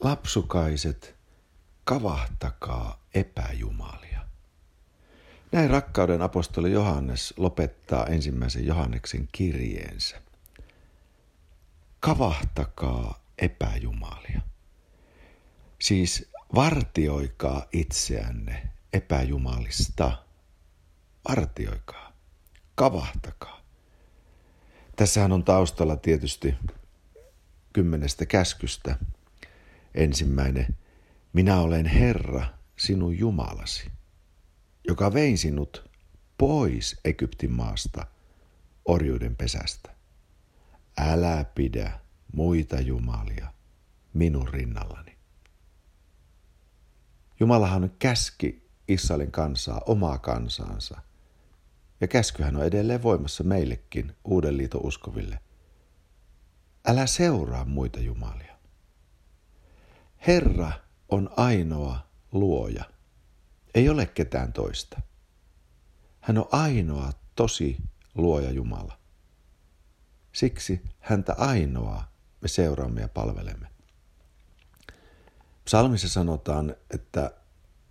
Lapsukaiset, kavahtakaa epäjumalia. Näin rakkauden apostoli Johannes lopettaa ensimmäisen Johanneksen kirjeensä. Kavahtakaa epäjumalia. Siis vartioikaa itseänne epäjumalista. Vartioikaa. Kavahtakaa. Tässähän on taustalla tietysti kymmenestä käskystä. Ensimmäinen, minä olen Herra, sinun Jumalasi, joka vein sinut pois Egyptin maasta, orjuuden pesästä. Älä pidä muita jumalia minun rinnallani. Jumalahan käski Israelin kansaa, omaa kansaansa. Ja käskyhän on edelleen voimassa meillekin, uuden liiton uskoville. Älä seuraa muita jumalia. Herra on ainoa luoja. Ei ole ketään toista. Hän on ainoa tosi luoja Jumala. Siksi häntä ainoa me seuraamme ja palvelemme. Psalmissa sanotaan, että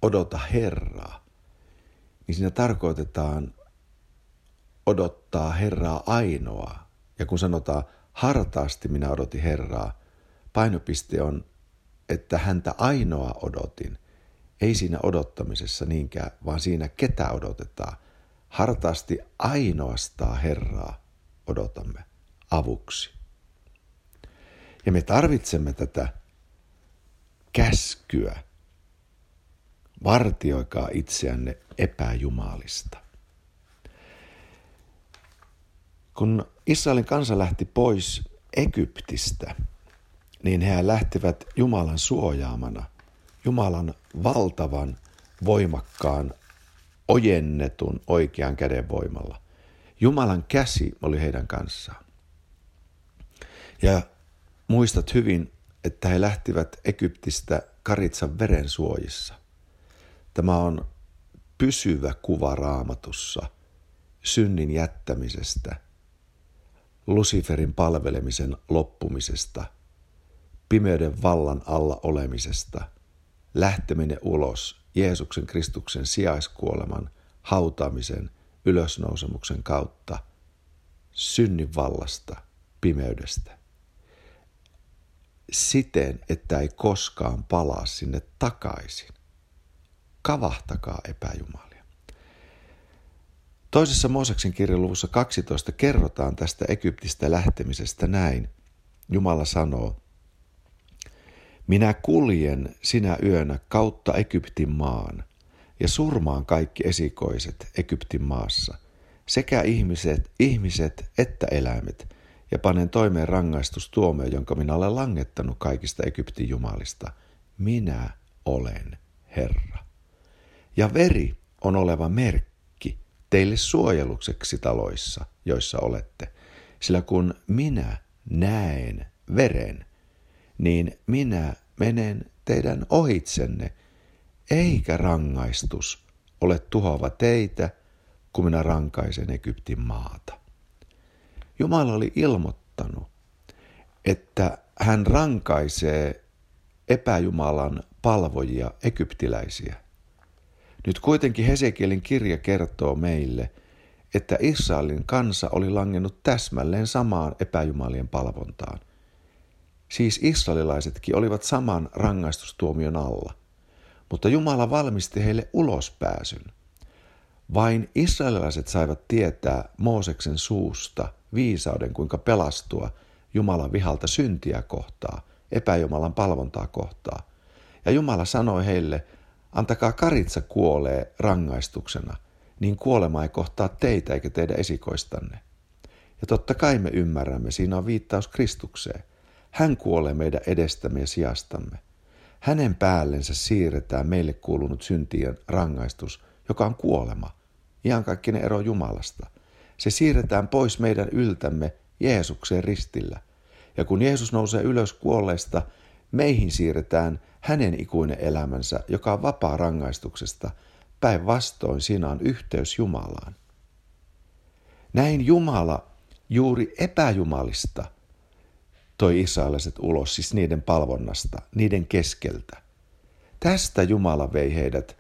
odota Herraa, niin siinä tarkoitetaan odottaa Herraa ainoaa. Ja kun sanotaan hartaasti minä odotin Herraa, painopiste on, että häntä ainoa odotin. Ei siinä odottamisessa niinkään, vaan siinä ketä odotetaan. Hartaasti ainoastaan Herraa odotamme avuksi. Ja me tarvitsemme tätä käskyä. Vartioikaa itseänne epäjumalista. Kun Israelin kansa lähti pois Egyptistä, niin he lähtivät Jumalan suojaamana, Jumalan valtavan, voimakkaan, ojennetun oikean käden voimalla. Jumalan käsi oli heidän kanssaan. Ja muistat hyvin, että he lähtivät Egyptistä Karitsan verensuojissa. Tämä on pysyvä kuva raamatussa synnin jättämisestä, Luciferin palvelemisen loppumisesta, pimeyden vallan alla olemisesta, lähteminen ulos Jeesuksen Kristuksen sijaiskuoleman, hautaamisen, ylösnousemuksen kautta, synnin vallasta, pimeydestä siten, että ei koskaan palaa sinne takaisin. Kavahtakaa epäjumalia. Toisessa Mooseksen kirjan luvussa 12 kerrotaan tästä Egyptistä lähtemisestä näin. Jumala sanoo, minä kuljen sinä yönä kautta Egyptin maan ja surmaan kaikki esikoiset Egyptin maassa, sekä ihmiset, ihmiset että eläimet, ja panen toimeen rangaistustuomio, jonka minä olen langettanut kaikista Egyptin jumalista. Minä olen Herra. Ja veri on oleva merkki teille suojelukseksi taloissa, joissa olette. Sillä kun minä näen veren, niin minä menen teidän ohitsenne, eikä rangaistus ole tuhoava teitä, kun minä rankaisen Egyptin maata. Jumala oli ilmoittanut, että hän rankaisee epäjumalan palvojia egyptiläisiä. Nyt kuitenkin Hesekielin kirja kertoo meille, että Israelin kansa oli langennut täsmälleen samaan epäjumalien palvontaan. Siis israelilaisetkin olivat saman rangaistustuomion alla, mutta Jumala valmisti heille ulospääsyn. Vain israelilaiset saivat tietää Mooseksen suusta – viisauden, kuinka pelastua Jumalan vihalta syntiä kohtaa, epäjumalan palvontaa kohtaa. Ja Jumala sanoi heille, antakaa karitsa kuolee rangaistuksena, niin kuolema ei kohtaa teitä eikä teidän esikoistanne. Ja totta kai me ymmärrämme, siinä on viittaus Kristukseen. Hän kuolee meidän edestämme ja sijastamme. Hänen päällensä siirretään meille kuulunut syntien rangaistus, joka on kuolema, iankaikkinen ero Jumalasta. Se siirretään pois meidän yltämme Jeesukseen ristillä. Ja kun Jeesus nousee ylös kuolleista, meihin siirretään hänen ikuinen elämänsä, joka on vapaa rangaistuksesta. Päinvastoin siinä on yhteys Jumalaan. Näin Jumala juuri epäjumalista toi israelaiset ulos, siis niiden palvonnasta, niiden keskeltä. Tästä Jumala vei heidät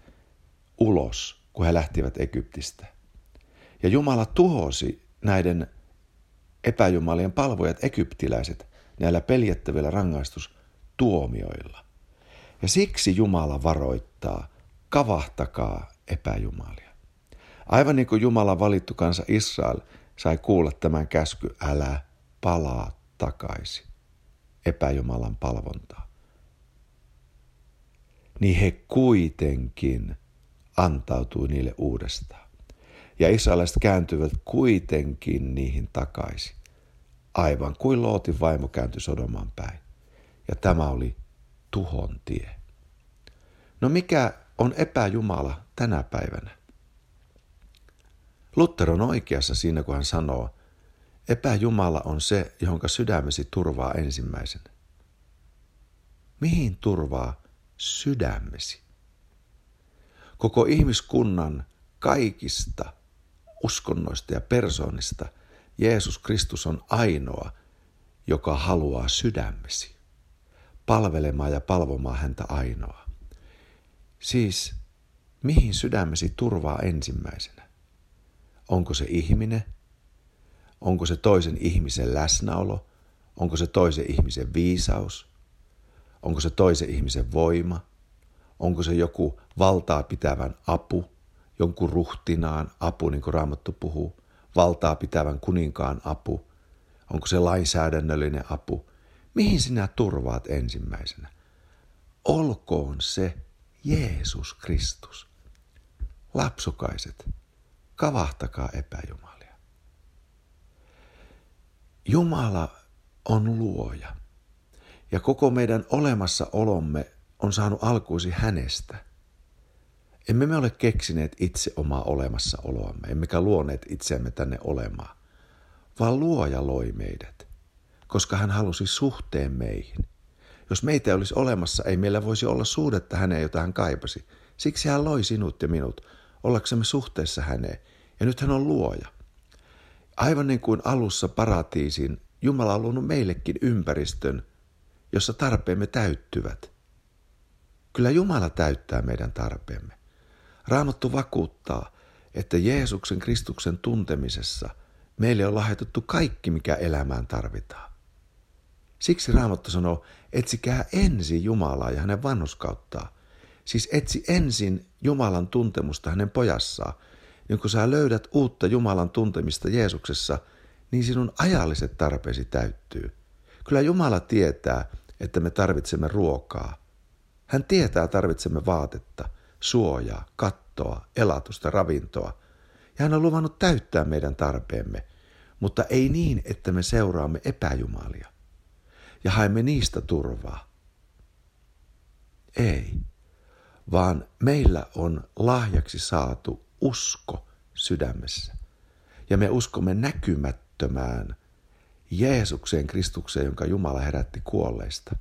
ulos, kun he lähtivät Egyptistä. Ja Jumala tuhosi näiden epäjumalien palvojat egyptiläiset näillä peljettävillä rangaistustuomioilla. Ja siksi Jumala varoittaa, kavahtakaa epäjumalia. Aivan niin kuin Jumala valittu kansa Israel sai kuulla tämän käsky, älä palaa takaisin epäjumalan palvontaa. Niin he kuitenkin antautui niille uudestaan. Ja israelaiset kääntyivät kuitenkin niihin takaisin, aivan kuin Lootin vaimo kääntyi Sodomaan päin. Ja tämä oli tuhon tie. No mikä on epäjumala tänä päivänä? Luther on oikeassa siinä, kun hän sanoo, epäjumala on se, johonka sydämesi turvaa ensimmäisenä. Mihin turvaa sydämesi? Koko ihmiskunnan kaikista uskonnoista ja persoonista Jeesus Kristus on ainoa, joka haluaa sydämesi palvelemaan ja palvomaan häntä ainoa. Siis, mihin sydämesi turvaa ensimmäisenä? Onko se ihminen? Onko se toisen ihmisen läsnäolo? Onko se toisen ihmisen viisaus? Onko se toisen ihmisen voima? Onko se joku valtaa pitävän apu? Jonkun ruhtinaan apu, niin kuin Raamattu puhuu? Valtaa pitävän kuninkaan apu? Onko se lainsäädännöllinen apu? Mihin sinä turvaat ensimmäisenä? Olkoon se Jeesus Kristus. Lapsukaiset, kavahtakaa epäjumalia. Jumala on luoja ja koko meidän olemassaolomme on saanut alkuisi hänestä. Emme me ole keksineet itse omaa olemassaoloamme, emmekä luoneet itseämme tänne olemaan, vaan luoja loi meidät, koska hän halusi suhteen meihin. Jos meitä ei olisi olemassa, ei meillä voisi olla suhdetta häneen, jota hän kaipasi. Siksi hän loi sinut ja minut, ollaksemme suhteessa häneen. Ja nyt hän on luoja. Aivan niin kuin alussa paratiisin, Jumala on luonut meillekin ympäristön, jossa tarpeemme täyttyvät. Kyllä Jumala täyttää meidän tarpeemme. Raamattu vakuuttaa, että Jeesuksen Kristuksen tuntemisessa meille on lahjoitettu kaikki, mikä elämään tarvitaan. Siksi Raamattu sanoo, etsikää ensin Jumalaa ja hänen vanhuskauttaa. Siis etsi ensin Jumalan tuntemusta hänen pojassaan. Niin kun sä löydät uutta Jumalan tuntemista Jeesuksessa, niin sinun ajalliset tarpeesi täyttyy. Kyllä Jumala tietää, että me tarvitsemme ruokaa. Hän tietää tarvitsemme vaatetta, suojaa, kattoa, elatusta, ravintoa. Ja hän on luvannut täyttää meidän tarpeemme, mutta ei niin, että me seuraamme epäjumalia ja haemme niistä turvaa. Ei, vaan meillä on lahjaksi saatu usko sydämessä. Ja me uskomme näkymättömään Jeesukseen Kristukseen, jonka Jumala herätti kuolleista.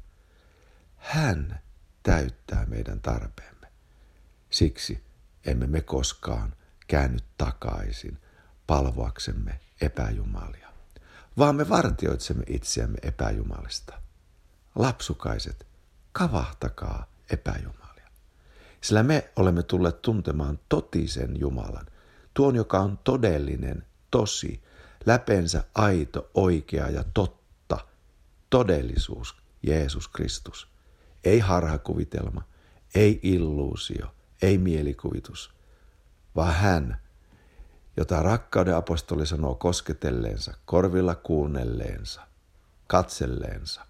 Hän täyttää meidän tarpeemme. Siksi emme me koskaan käänny takaisin palvoaksemme epäjumalia vaan me vartioitsemme itseämme epäjumalista. Lapsukaiset, kavahtakaa epäjumalia. Sillä me olemme tulleet tuntemaan totisen Jumalan, tuon joka on todellinen, tosi, läpensä aito, oikea ja totta, todellisuus, Jeesus Kristus. Ei harhakuvitelma, ei illuusio, ei mielikuvitus, vaan hän, jota rakkauden apostoli sanoo kosketelleensa, korvilla kuunnelleensa, katselleensa.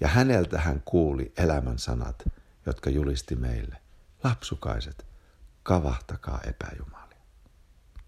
Ja häneltä hän kuuli elämän sanat, jotka julisti meille. Lapsukaiset, kavahtakaa epäjumala.